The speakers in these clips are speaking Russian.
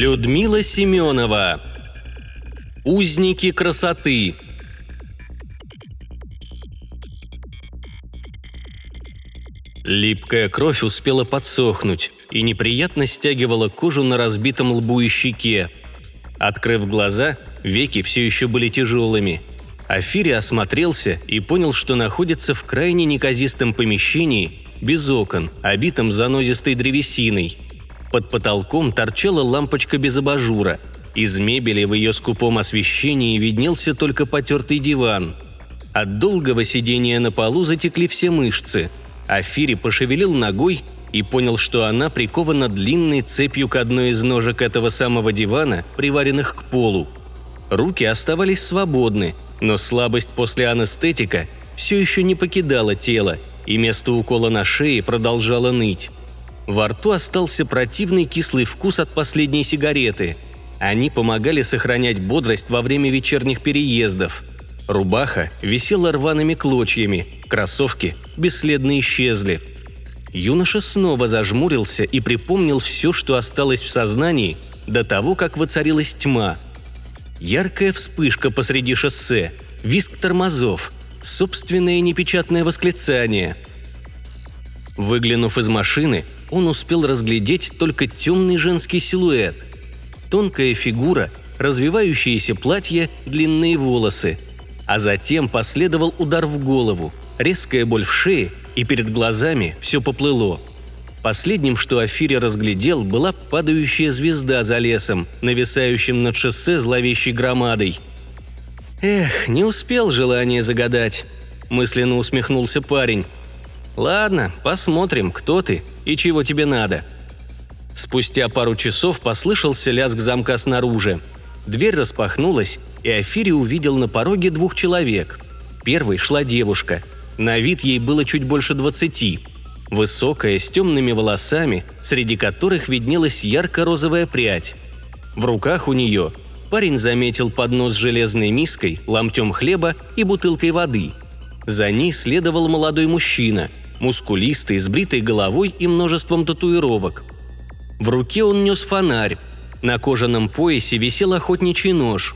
Людмила Семенова. Узники красоты. Липкая кровь успела подсохнуть и неприятно стягивала кожу на разбитом лбу и щеке. Открыв глаза, веки все еще были тяжелыми. Афири осмотрелся и понял, что находится в крайне неказистом помещении, без окон, обитом занозистой древесиной – под потолком торчала лампочка без абажура. Из мебели в ее скупом освещении виднелся только потертый диван. От долгого сидения на полу затекли все мышцы. Афири пошевелил ногой и понял, что она прикована длинной цепью к одной из ножек этого самого дивана, приваренных к полу. Руки оставались свободны, но слабость после анестетика все еще не покидала тело, и место укола на шее продолжало ныть. Во рту остался противный кислый вкус от последней сигареты. Они помогали сохранять бодрость во время вечерних переездов. Рубаха висела рваными клочьями, кроссовки бесследно исчезли. Юноша снова зажмурился и припомнил все, что осталось в сознании до того, как воцарилась тьма. Яркая вспышка посреди шоссе, виск тормозов, собственное непечатное восклицание. Выглянув из машины, он успел разглядеть только темный женский силуэт. Тонкая фигура, развивающееся платье, длинные волосы. А затем последовал удар в голову, резкая боль в шее, и перед глазами все поплыло. Последним, что Афире разглядел, была падающая звезда за лесом, нависающим над шоссе зловещей громадой. «Эх, не успел желание загадать», – мысленно усмехнулся парень. «Ладно, посмотрим, кто ты и чего тебе надо». Спустя пару часов послышался лязг замка снаружи. Дверь распахнулась, и Афири увидел на пороге двух человек. Первой шла девушка. На вид ей было чуть больше двадцати. Высокая, с темными волосами, среди которых виднелась ярко-розовая прядь. В руках у нее парень заметил поднос с железной миской, ломтем хлеба и бутылкой воды. За ней следовал молодой мужчина – мускулистый, с бритой головой и множеством татуировок. В руке он нес фонарь. На кожаном поясе висел охотничий нож.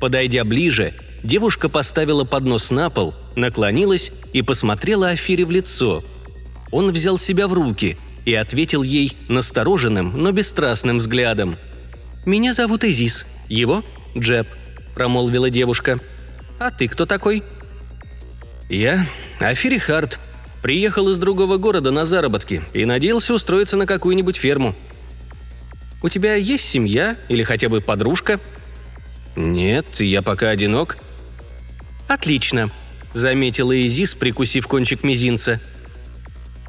Подойдя ближе, девушка поставила поднос на пол, наклонилась и посмотрела Афире в лицо. Он взял себя в руки и ответил ей настороженным, но бесстрастным взглядом. «Меня зовут Изис. Его – Джеб», – промолвила девушка. «А ты кто такой?» «Я – Афири Харт», Приехал из другого города на заработки и надеялся устроиться на какую-нибудь ферму. У тебя есть семья или хотя бы подружка?» «Нет, я пока одинок». «Отлично», — заметила Изис, прикусив кончик мизинца.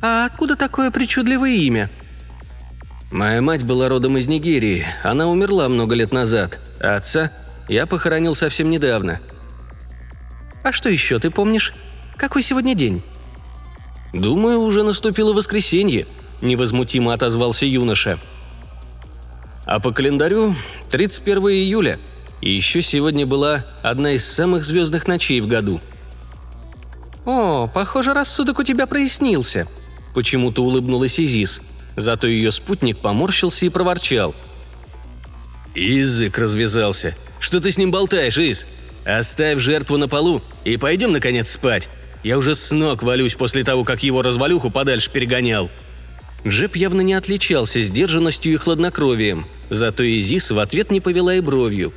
«А откуда такое причудливое имя?» «Моя мать была родом из Нигерии. Она умерла много лет назад. Отца я похоронил совсем недавно». «А что еще ты помнишь? Какой сегодня день?» «Думаю, уже наступило воскресенье», – невозмутимо отозвался юноша. «А по календарю 31 июля, и еще сегодня была одна из самых звездных ночей в году». «О, похоже, рассудок у тебя прояснился», – почему-то улыбнулась Изис. Зато ее спутник поморщился и проворчал. «Язык развязался. Что ты с ним болтаешь, Из? Оставь жертву на полу и пойдем, наконец, спать. Я уже с ног валюсь после того, как его развалюху подальше перегонял». Джеб явно не отличался сдержанностью и хладнокровием, зато Изис в ответ не повела и бровью.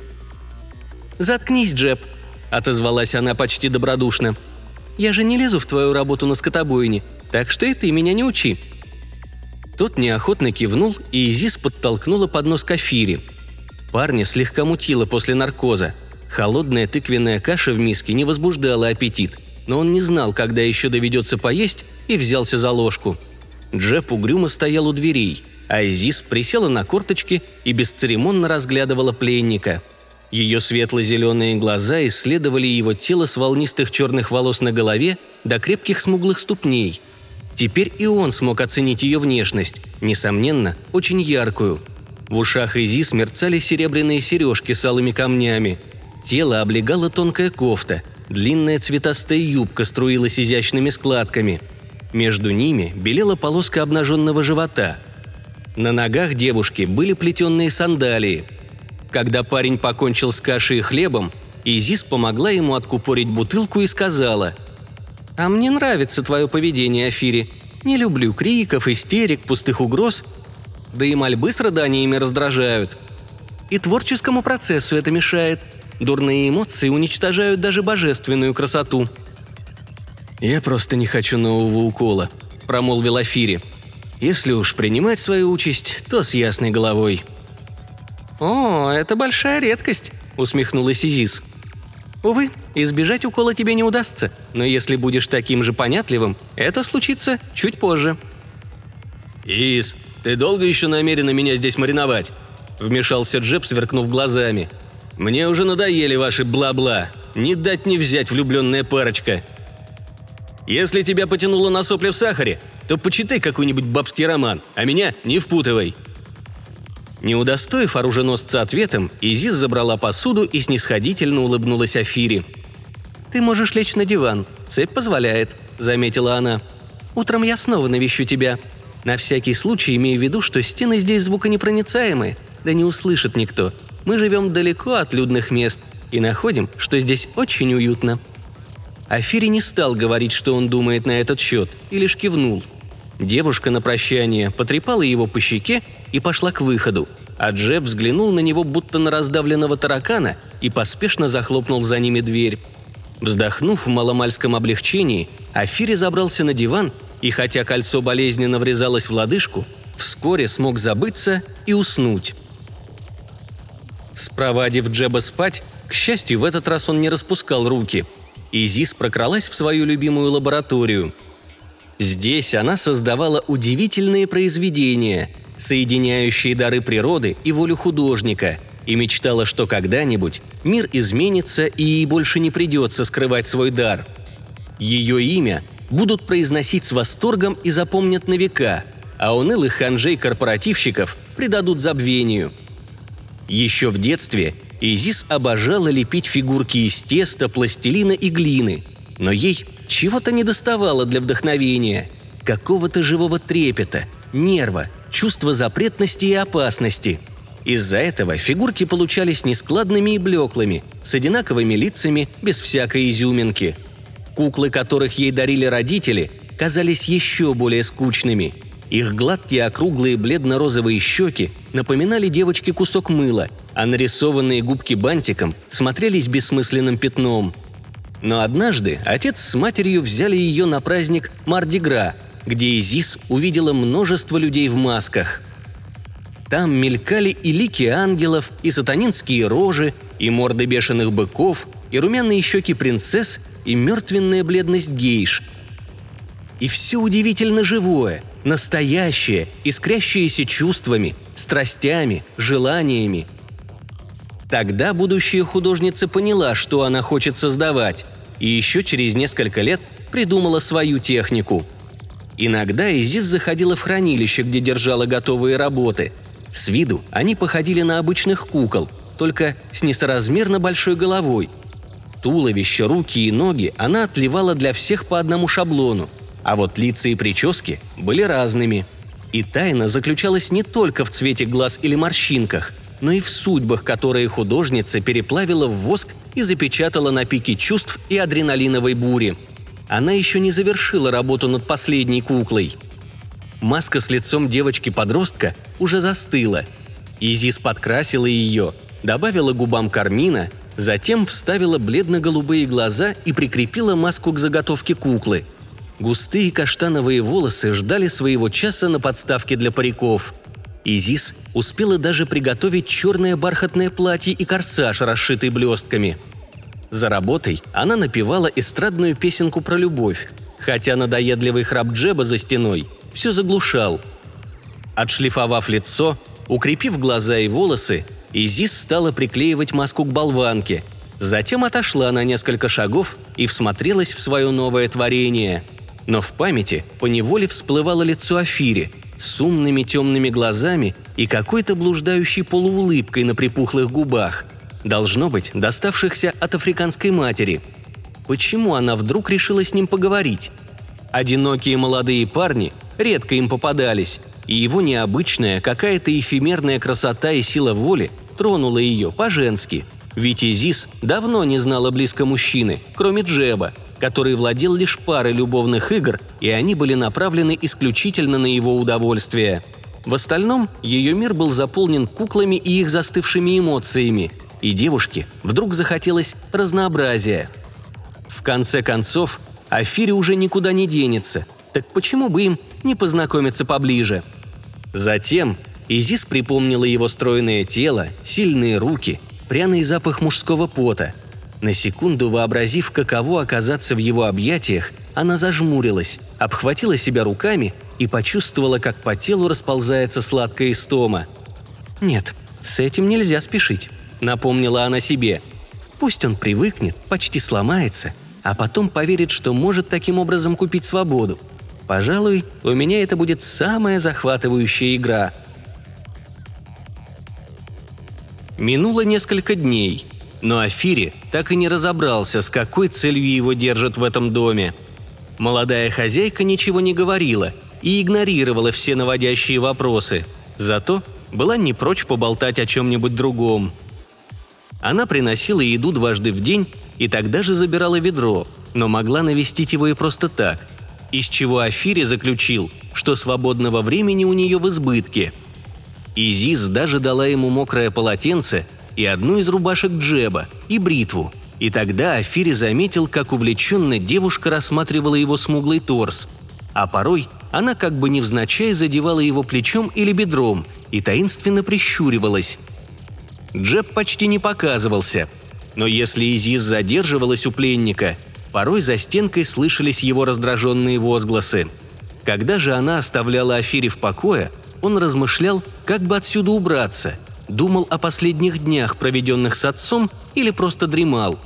«Заткнись, Джеб», — отозвалась она почти добродушно. «Я же не лезу в твою работу на скотобойне, так что и ты меня не учи». Тот неохотно кивнул, и Изис подтолкнула под нос кафири. Парня слегка мутило после наркоза. Холодная тыквенная каша в миске не возбуждала аппетит — но он не знал, когда еще доведется поесть, и взялся за ложку. Джеб угрюмо стоял у дверей, а Изис присела на корточки и бесцеремонно разглядывала пленника. Ее светло-зеленые глаза исследовали его тело с волнистых черных волос на голове до крепких смуглых ступней. Теперь и он смог оценить ее внешность, несомненно, очень яркую. В ушах Изис мерцали серебряные сережки с алыми камнями. Тело облегала тонкая кофта – Длинная цветастая юбка струилась изящными складками. Между ними белела полоска обнаженного живота. На ногах девушки были плетенные сандалии. Когда парень покончил с кашей и хлебом, Изис помогла ему откупорить бутылку и сказала «А мне нравится твое поведение, Афири. Не люблю криков, истерик, пустых угроз. Да и мольбы с рыданиями раздражают. И творческому процессу это мешает. Дурные эмоции уничтожают даже божественную красоту». «Я просто не хочу нового укола», – промолвил Афири. «Если уж принимать свою участь, то с ясной головой». «О, это большая редкость», – усмехнулась Изис. «Увы, избежать укола тебе не удастся, но если будешь таким же понятливым, это случится чуть позже». «Ис, ты долго еще намерена меня здесь мариновать?» – вмешался Джеб, сверкнув глазами. «Мне уже надоели ваши бла-бла. Не дать не взять влюбленная парочка. Если тебя потянуло на сопли в сахаре, то почитай какой-нибудь бабский роман, а меня не впутывай». Не удостоив оруженосца ответом, Изис забрала посуду и снисходительно улыбнулась Афире. «Ты можешь лечь на диван, цепь позволяет», — заметила она. «Утром я снова навещу тебя. На всякий случай имею в виду, что стены здесь звуконепроницаемые, да не услышит никто. Мы живем далеко от людных мест и находим, что здесь очень уютно». Афири не стал говорить, что он думает на этот счет, и лишь кивнул. Девушка на прощание потрепала его по щеке и пошла к выходу, а Джеб взглянул на него будто на раздавленного таракана и поспешно захлопнул за ними дверь. Вздохнув в маломальском облегчении, Афири забрался на диван и, хотя кольцо болезненно врезалось в лодыжку, вскоре смог забыться и уснуть. Спровадив Джеба спать, к счастью, в этот раз он не распускал руки – Изис прокралась в свою любимую лабораторию. Здесь она создавала удивительные произведения, соединяющие дары природы и волю художника, и мечтала, что когда-нибудь мир изменится и ей больше не придется скрывать свой дар. Ее имя будут произносить с восторгом и запомнят на века, а унылых ханжей-корпоративщиков предадут забвению. Еще в детстве Изис обожала лепить фигурки из теста, пластилина и глины, но ей чего-то недоставало для вдохновения, какого-то живого трепета, нерва, чувства запретности и опасности. Из-за этого фигурки получались нескладными и блеклыми, с одинаковыми лицами, без всякой изюминки. Куклы, которых ей дарили родители, казались еще более скучными. Их гладкие округлые бледно-розовые щеки напоминали девочке кусок мыла – а нарисованные губки бантиком смотрелись бессмысленным пятном. Но однажды отец с матерью взяли ее на праздник Мардигра, где Изис увидела множество людей в масках. Там мелькали и лики ангелов, и сатанинские рожи, и морды бешеных быков, и румяные щеки принцесс, и мертвенная бледность гейш. И все удивительно живое, настоящее, искрящееся чувствами, страстями, желаниями – Тогда будущая художница поняла, что она хочет создавать, и еще через несколько лет придумала свою технику. Иногда Изис заходила в хранилище, где держала готовые работы. С виду они походили на обычных кукол, только с несоразмерно большой головой. Туловище, руки и ноги она отливала для всех по одному шаблону, а вот лица и прически были разными. И тайна заключалась не только в цвете глаз или морщинках – но и в судьбах, которые художница переплавила в воск и запечатала на пике чувств и адреналиновой бури. Она еще не завершила работу над последней куклой. Маска с лицом девочки-подростка уже застыла. Изис подкрасила ее, добавила губам кармина, затем вставила бледно-голубые глаза и прикрепила маску к заготовке куклы. Густые каштановые волосы ждали своего часа на подставке для париков – Изис успела даже приготовить черное бархатное платье и корсаж, расшитый блестками. За работой она напевала эстрадную песенку про любовь, хотя надоедливый храп Джеба за стеной все заглушал. Отшлифовав лицо, укрепив глаза и волосы, Изис стала приклеивать маску к болванке. Затем отошла на несколько шагов и всмотрелась в свое новое творение. Но в памяти поневоле всплывало лицо Афири – с умными темными глазами и какой-то блуждающей полуулыбкой на припухлых губах. Должно быть, доставшихся от африканской матери. Почему она вдруг решила с ним поговорить? Одинокие молодые парни редко им попадались, и его необычная, какая-то эфемерная красота и сила воли тронула ее по-женски. Ведь Изис давно не знала близко мужчины, кроме Джеба, который владел лишь парой любовных игр, и они были направлены исключительно на его удовольствие. В остальном ее мир был заполнен куклами и их застывшими эмоциями, и девушке вдруг захотелось разнообразия. В конце концов, Афире уже никуда не денется, так почему бы им не познакомиться поближе? Затем Изис припомнила его стройное тело, сильные руки, пряный запах мужского пота. На секунду вообразив, каково оказаться в его объятиях, она зажмурилась, обхватила себя руками и почувствовала, как по телу расползается сладкая истома. «Нет, с этим нельзя спешить», — напомнила она себе. «Пусть он привыкнет, почти сломается, а потом поверит, что может таким образом купить свободу. Пожалуй, у меня это будет самая захватывающая игра». Минуло несколько дней, но Афири так и не разобрался, с какой целью его держат в этом доме. Молодая хозяйка ничего не говорила и игнорировала все наводящие вопросы, зато была не прочь поболтать о чем-нибудь другом. Она приносила еду дважды в день и тогда же забирала ведро, но могла навестить его и просто так, из чего Афири заключил, что свободного времени у нее в избытке. Изис даже дала ему мокрое полотенце и одну из рубашек Джеба, и бритву. И тогда Афири заметил, как увлеченно девушка рассматривала его смуглый торс. А порой она как бы невзначай задевала его плечом или бедром и таинственно прищуривалась. Джеб почти не показывался, но если Изис задерживалась у пленника, порой за стенкой слышались его раздраженные возгласы. Когда же она оставляла Афире в покое, он размышлял, как бы отсюда убраться – думал о последних днях, проведенных с отцом, или просто дремал.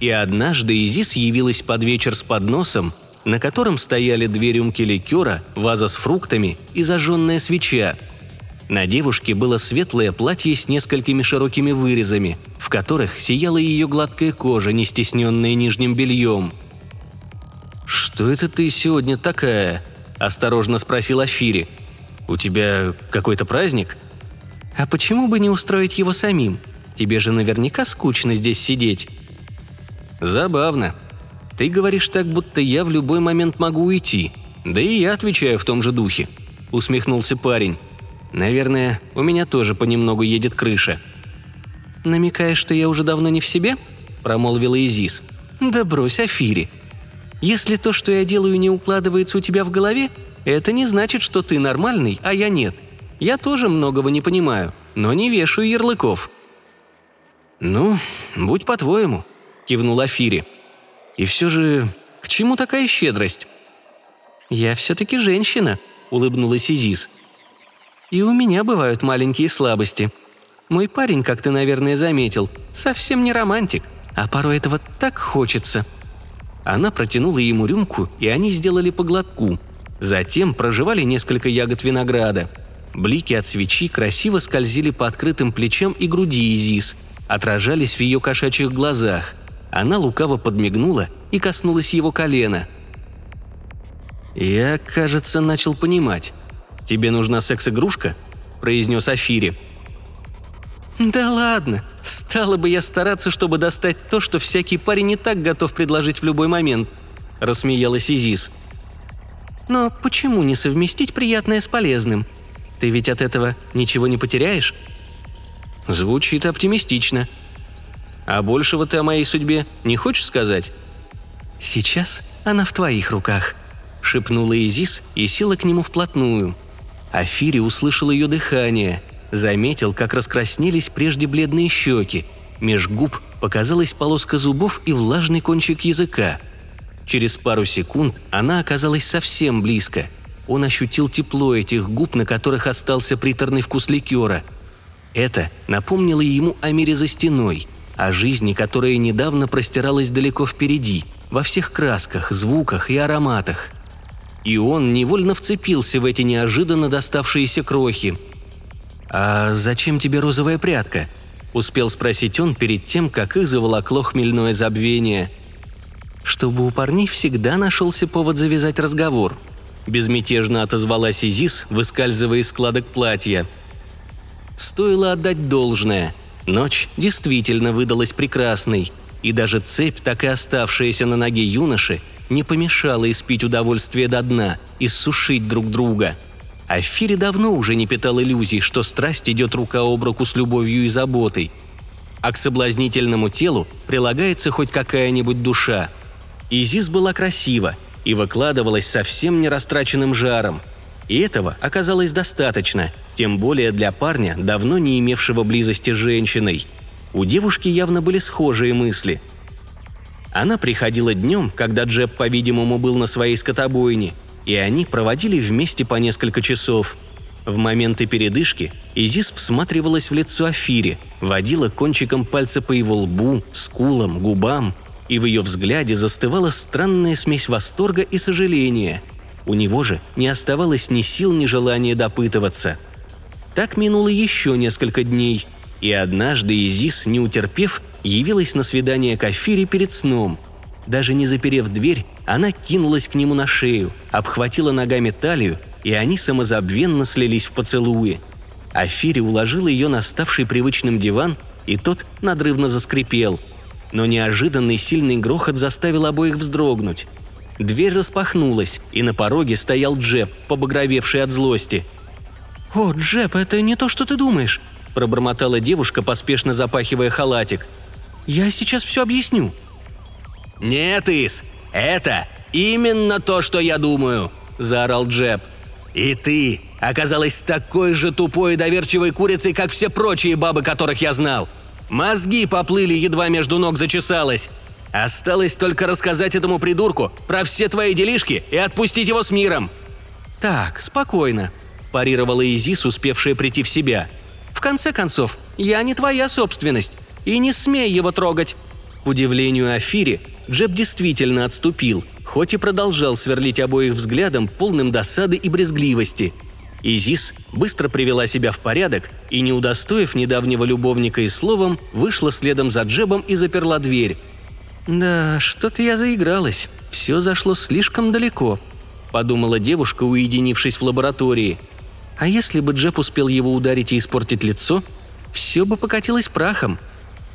И однажды Изис явилась под вечер с подносом, на котором стояли две рюмки ликера, ваза с фруктами и зажженная свеча. На девушке было светлое платье с несколькими широкими вырезами, в которых сияла ее гладкая кожа, не стесненная нижним бельем. «Что это ты сегодня такая?» – осторожно спросил Афири. «У тебя какой-то праздник?» – а почему бы не устроить его самим? Тебе же наверняка скучно здесь сидеть». «Забавно. Ты говоришь так, будто я в любой момент могу уйти. Да и я отвечаю в том же духе», — усмехнулся парень. «Наверное, у меня тоже понемногу едет крыша». «Намекаешь, что я уже давно не в себе?» – промолвила Изис. «Да брось, Афири. Если то, что я делаю, не укладывается у тебя в голове, это не значит, что ты нормальный, а я нет. Я тоже многого не понимаю, но не вешаю ярлыков». «Ну, будь по-твоему», — кивнул Афири. «И все же, к чему такая щедрость?» «Я все-таки женщина», — улыбнулась Изис. «И у меня бывают маленькие слабости. Мой парень, как ты, наверное, заметил, совсем не романтик, а порой этого так хочется». Она протянула ему рюмку, и они сделали по глотку. Затем проживали несколько ягод винограда — Блики от свечи красиво скользили по открытым плечам и груди Изис, отражались в ее кошачьих глазах. Она лукаво подмигнула и коснулась его колена. «Я, кажется, начал понимать. Тебе нужна секс-игрушка?» – произнес Афири. «Да ладно, стала бы я стараться, чтобы достать то, что всякий парень не так готов предложить в любой момент», – рассмеялась Изис. «Но почему не совместить приятное с полезным?» – ты ведь от этого ничего не потеряешь?» Звучит оптимистично. «А большего ты о моей судьбе не хочешь сказать?» «Сейчас она в твоих руках», — шепнула Изис и села к нему вплотную. Афири услышал ее дыхание, заметил, как раскраснелись прежде бледные щеки. Меж губ показалась полоска зубов и влажный кончик языка. Через пару секунд она оказалась совсем близко — он ощутил тепло этих губ, на которых остался приторный вкус ликера. Это напомнило ему о мире за стеной, о жизни, которая недавно простиралась далеко впереди, во всех красках, звуках и ароматах. И он невольно вцепился в эти неожиданно доставшиеся крохи. «А зачем тебе розовая прядка?» – успел спросить он перед тем, как их заволокло хмельное забвение. Чтобы у парней всегда нашелся повод завязать разговор – безмятежно отозвалась Изис, выскальзывая из складок платья. Стоило отдать должное. Ночь действительно выдалась прекрасной, и даже цепь, так и оставшаяся на ноге юноши, не помешала испить удовольствие до дна и сушить друг друга. А Фири давно уже не питал иллюзий, что страсть идет рука об руку с любовью и заботой. А к соблазнительному телу прилагается хоть какая-нибудь душа. Изис была красива и выкладывалась совсем не растраченным жаром. И этого оказалось достаточно, тем более для парня, давно не имевшего близости с женщиной. У девушки явно были схожие мысли – она приходила днем, когда Джеб, по-видимому, был на своей скотобойне, и они проводили вместе по несколько часов. В моменты передышки Изис всматривалась в лицо Афири, водила кончиком пальца по его лбу, скулам, губам, и в ее взгляде застывала странная смесь восторга и сожаления. У него же не оставалось ни сил, ни желания допытываться. Так минуло еще несколько дней, и однажды Изис, не утерпев, явилась на свидание к Афире перед сном. Даже не заперев дверь, она кинулась к нему на шею, обхватила ногами талию, и они самозабвенно слились в поцелуи. Афири уложила ее на ставший привычным диван, и тот надрывно заскрипел. Но неожиданный сильный грохот заставил обоих вздрогнуть. Дверь распахнулась, и на пороге стоял Джеб, побагровевший от злости. «О, Джеб, это не то, что ты думаешь», – пробормотала девушка, поспешно запахивая халатик – я сейчас все объясню». «Нет, Ис, это именно то, что я думаю», – заорал Джеб. «И ты оказалась такой же тупой и доверчивой курицей, как все прочие бабы, которых я знал. Мозги поплыли, едва между ног зачесалось. Осталось только рассказать этому придурку про все твои делишки и отпустить его с миром». «Так, спокойно», – парировала Изис, успевшая прийти в себя. «В конце концов, я не твоя собственность и не смей его трогать!» К удивлению Афири, Джеб действительно отступил, хоть и продолжал сверлить обоих взглядом, полным досады и брезгливости. Изис быстро привела себя в порядок и, не удостоив недавнего любовника и словом, вышла следом за Джебом и заперла дверь. «Да, что-то я заигралась. Все зашло слишком далеко», – подумала девушка, уединившись в лаборатории. «А если бы Джеб успел его ударить и испортить лицо, все бы покатилось прахом.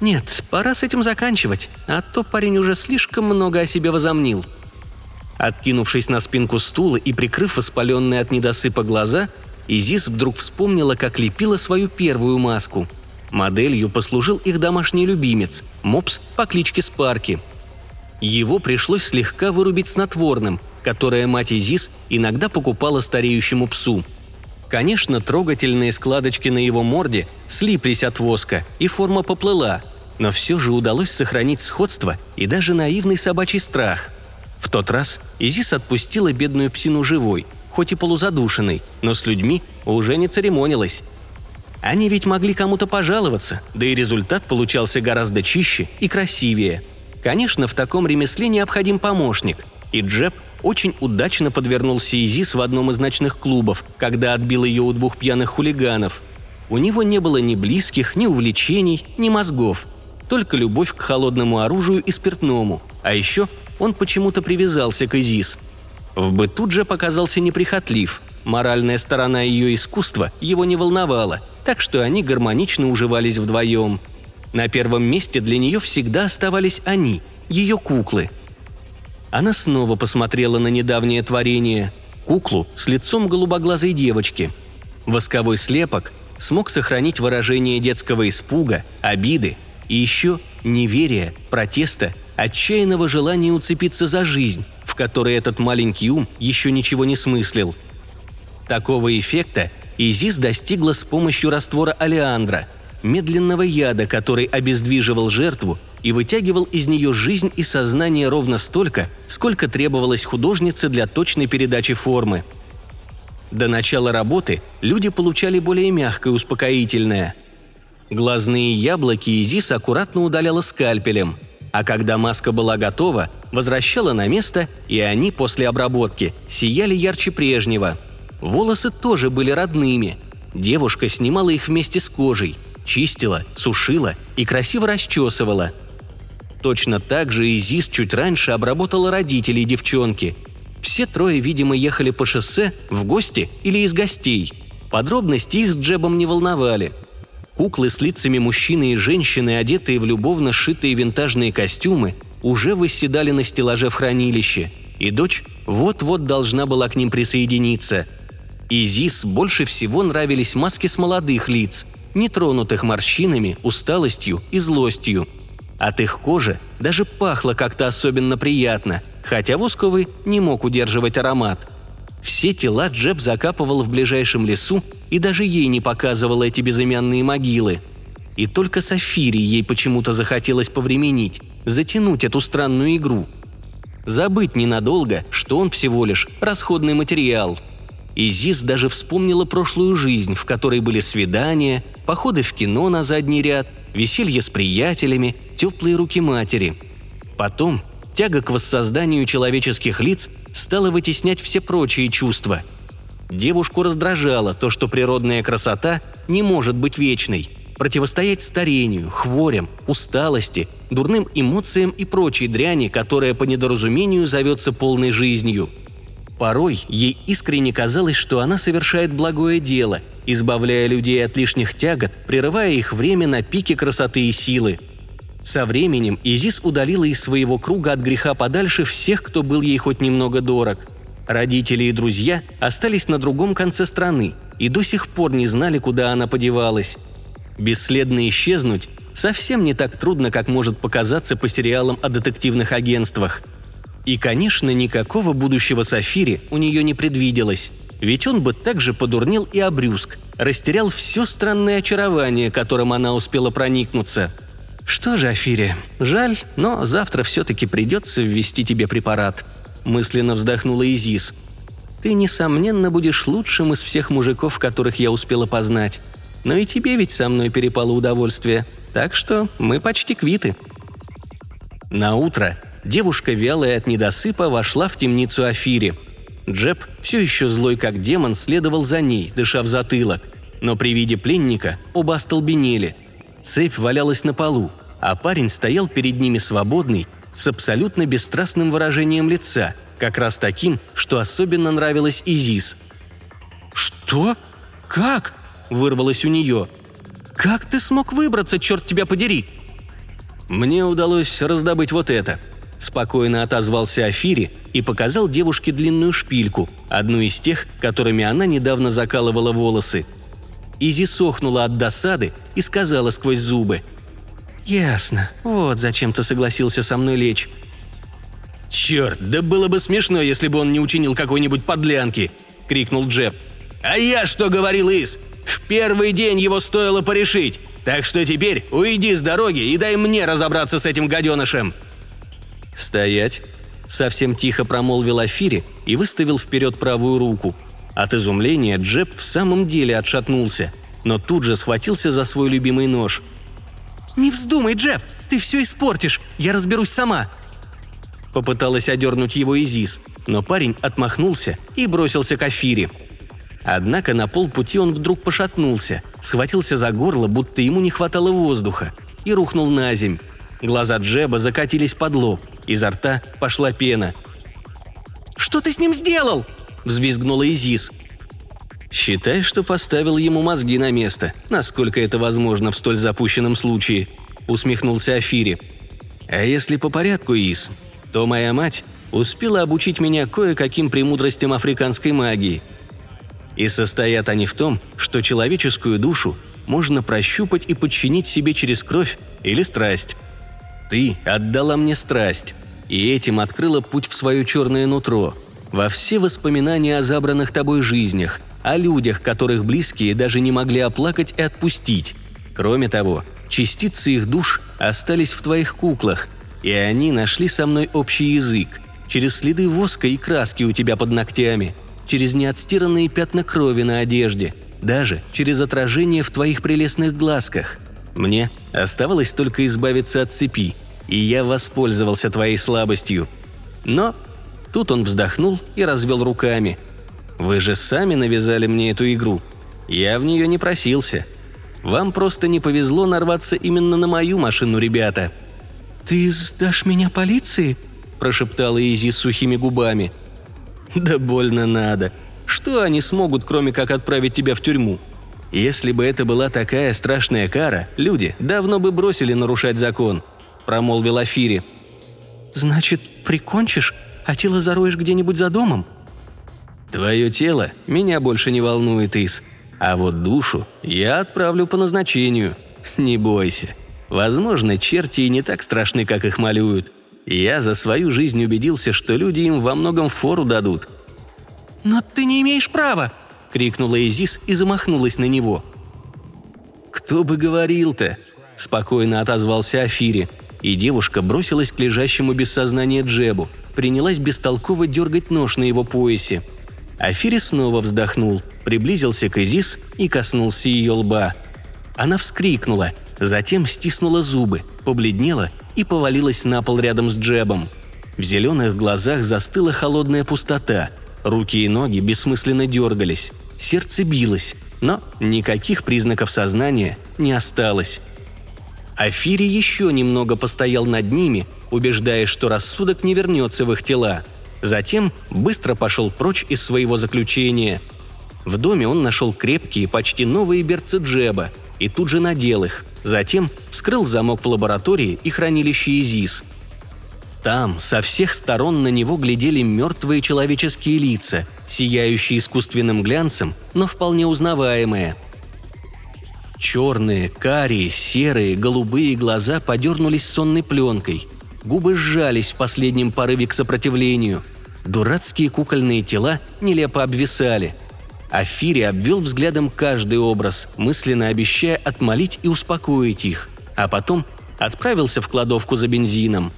Нет, пора с этим заканчивать, а то парень уже слишком много о себе возомнил. Откинувшись на спинку стула и прикрыв воспаленные от недосыпа глаза, Изис вдруг вспомнила, как лепила свою первую маску. Моделью послужил их домашний любимец, мопс по кличке Спарки. Его пришлось слегка вырубить снотворным, которое мать Изис иногда покупала стареющему псу – Конечно, трогательные складочки на его морде слиплись от воска, и форма поплыла, но все же удалось сохранить сходство и даже наивный собачий страх. Тот раз Изис отпустила бедную псину живой, хоть и полузадушенной, но с людьми уже не церемонилась. Они ведь могли кому-то пожаловаться, да и результат получался гораздо чище и красивее. Конечно, в таком ремесле необходим помощник, и Джеб очень удачно подвернулся Изис в одном из ночных клубов, когда отбил ее у двух пьяных хулиганов. У него не было ни близких, ни увлечений, ни мозгов – только любовь к холодному оружию и спиртному, а еще он почему-то привязался к Изис. В быту же показался неприхотлив, моральная сторона ее искусства его не волновала, так что они гармонично уживались вдвоем. На первом месте для нее всегда оставались они, ее куклы. Она снова посмотрела на недавнее творение – куклу с лицом голубоглазой девочки. Восковой слепок смог сохранить выражение детского испуга, обиды и еще неверия, протеста, отчаянного желания уцепиться за жизнь, в которой этот маленький ум еще ничего не смыслил. Такого эффекта Изис достигла с помощью раствора алиандра, медленного яда, который обездвиживал жертву и вытягивал из нее жизнь и сознание ровно столько, сколько требовалось художнице для точной передачи формы. До начала работы люди получали более мягкое успокоительное – Глазные яблоки Изис аккуратно удаляла скальпелем, а когда маска была готова, возвращала на место, и они после обработки сияли ярче прежнего. Волосы тоже были родными. Девушка снимала их вместе с кожей, чистила, сушила и красиво расчесывала. Точно так же Изис чуть раньше обработала родителей девчонки. Все трое, видимо, ехали по шоссе в гости или из гостей. Подробности их с Джебом не волновали. Куклы с лицами мужчины и женщины, одетые в любовно сшитые винтажные костюмы, уже восседали на стеллаже в хранилище, и дочь вот-вот должна была к ним присоединиться. Изис больше всего нравились маски с молодых лиц, нетронутых морщинами, усталостью и злостью. От их кожи даже пахло как-то особенно приятно, хотя восковый не мог удерживать аромат. Все тела Джеб закапывал в ближайшем лесу и даже ей не показывал эти безымянные могилы. И только Сафире ей почему-то захотелось повременить, затянуть эту странную игру. Забыть ненадолго, что он всего лишь расходный материал. Изис даже вспомнила прошлую жизнь, в которой были свидания, походы в кино на задний ряд, веселье с приятелями, теплые руки матери. Потом тяга к воссозданию человеческих лиц стала вытеснять все прочие чувства. Девушку раздражало то, что природная красота не может быть вечной – противостоять старению, хворям, усталости, дурным эмоциям и прочей дряни, которая по недоразумению зовется полной жизнью. Порой ей искренне казалось, что она совершает благое дело, избавляя людей от лишних тягот, прерывая их время на пике красоты и силы. Со временем Изис удалила из своего круга от греха подальше всех, кто был ей хоть немного дорог. Родители и друзья остались на другом конце страны и до сих пор не знали, куда она подевалась. Бесследно исчезнуть совсем не так трудно, как может показаться по сериалам о детективных агентствах. И, конечно, никакого будущего Сафири у нее не предвиделось, ведь он бы также подурнил и обрюзг, растерял все странное очарование, которым она успела проникнуться. «Что же, Афири, жаль, но завтра все-таки придется ввести тебе препарат», – мысленно вздохнула Изис. «Ты, несомненно, будешь лучшим из всех мужиков, которых я успела познать. Но и тебе ведь со мной перепало удовольствие, так что мы почти квиты». На утро девушка, вялая от недосыпа, вошла в темницу Афири. Джеб, все еще злой как демон, следовал за ней, дыша в затылок. Но при виде пленника оба остолбенели. Цепь валялась на полу, а парень стоял перед ними свободный, с абсолютно бесстрастным выражением лица, как раз таким, что особенно нравилось Изис. «Что? Как?» вырвалось у нее. «Как ты смог выбраться, черт тебя подери?» «Мне удалось раздобыть вот это», – спокойно отозвался Афири и показал девушке длинную шпильку, одну из тех, которыми она недавно закалывала волосы. Изи сохнула от досады и сказала сквозь зубы. «Ясно. Вот зачем ты согласился со мной лечь». «Черт, да было бы смешно, если бы он не учинил какой-нибудь подлянки!» – крикнул Джеб. «А я что говорил, Ис? В первый день его стоило порешить, так что теперь уйди с дороги и дай мне разобраться с этим гаденышем». «Стоять!» – совсем тихо промолвил Афири и выставил вперед правую руку. От изумления Джеб в самом деле отшатнулся, но тут же схватился за свой любимый нож. «Не вздумай, Джеб! Ты все испортишь! Я разберусь сама!» Попыталась одернуть его Изис, но парень отмахнулся и бросился к Афире – Однако на полпути он вдруг пошатнулся, схватился за горло, будто ему не хватало воздуха, и рухнул на земь. Глаза Джеба закатились под лоб, изо рта пошла пена. «Что ты с ним сделал?» – взвизгнула Изис. «Считай, что поставил ему мозги на место, насколько это возможно в столь запущенном случае», – усмехнулся Афири. «А если по порядку, Из, то моя мать успела обучить меня кое-каким премудростям африканской магии – и состоят они в том, что человеческую душу можно прощупать и подчинить себе через кровь или страсть. Ты отдала мне страсть, и этим открыла путь в свое черное нутро, во все воспоминания о забранных тобой жизнях, о людях, которых близкие даже не могли оплакать и отпустить. Кроме того, частицы их душ остались в твоих куклах, и они нашли со мной общий язык, через следы воска и краски у тебя под ногтями – через неотстиранные пятна крови на одежде, даже через отражение в твоих прелестных глазках. Мне оставалось только избавиться от цепи, и я воспользовался твоей слабостью. Но тут он вздохнул и развел руками. «Вы же сами навязали мне эту игру. Я в нее не просился. Вам просто не повезло нарваться именно на мою машину, ребята». «Ты сдашь меня полиции?» – прошептала Изи с сухими губами – Да больно надо. Что они смогут, кроме как отправить тебя в тюрьму? Если бы это была такая страшная кара, люди давно бы бросили нарушать закон», – промолвил Афири. «Значит, прикончишь, а тело зароешь где-нибудь за домом?» «Твое тело меня больше не волнует, Ис. А вот душу я отправлю по назначению. Не бойся. Возможно, черти и не так страшны, как их малюют. Я за свою жизнь убедился, что люди им во многом фору дадут». «Но ты не имеешь права!» – крикнула Изис и замахнулась на него. «Кто бы говорил-то?» – спокойно отозвался Афири, и девушка бросилась к лежащему без сознания Джебу, принялась бестолково дергать нож на его поясе. Афири снова вздохнул, приблизился к Изис и коснулся ее лба. Она вскрикнула, затем стиснула зубы, побледнела и повалилась на пол рядом с Джебом. В зеленых глазах застыла холодная пустота, руки и ноги бессмысленно дергались, сердце билось, но никаких признаков сознания не осталось. Афири еще немного постоял над ними, убеждая, что рассудок не вернется в их тела. Затем быстро пошел прочь из своего заключения. В доме он нашел крепкие, почти новые берцы Джеба и тут же надел их – Затем вскрыл замок в лаборатории и хранилище ИЗИС. Там со всех сторон на него глядели мертвые человеческие лица, сияющие искусственным глянцем, но вполне узнаваемые. Черные, карие, серые, голубые глаза подернулись сонной пленкой. Губы сжались в последнем порыве к сопротивлению. Дурацкие кукольные тела нелепо обвисали – Афири обвел взглядом каждый образ, мысленно обещая отмолить и успокоить их, а потом отправился в кладовку за бензином.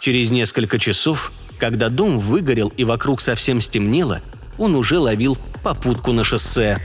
Через несколько часов, когда дом выгорел и вокруг совсем стемнело, он уже ловил попутку на шоссе.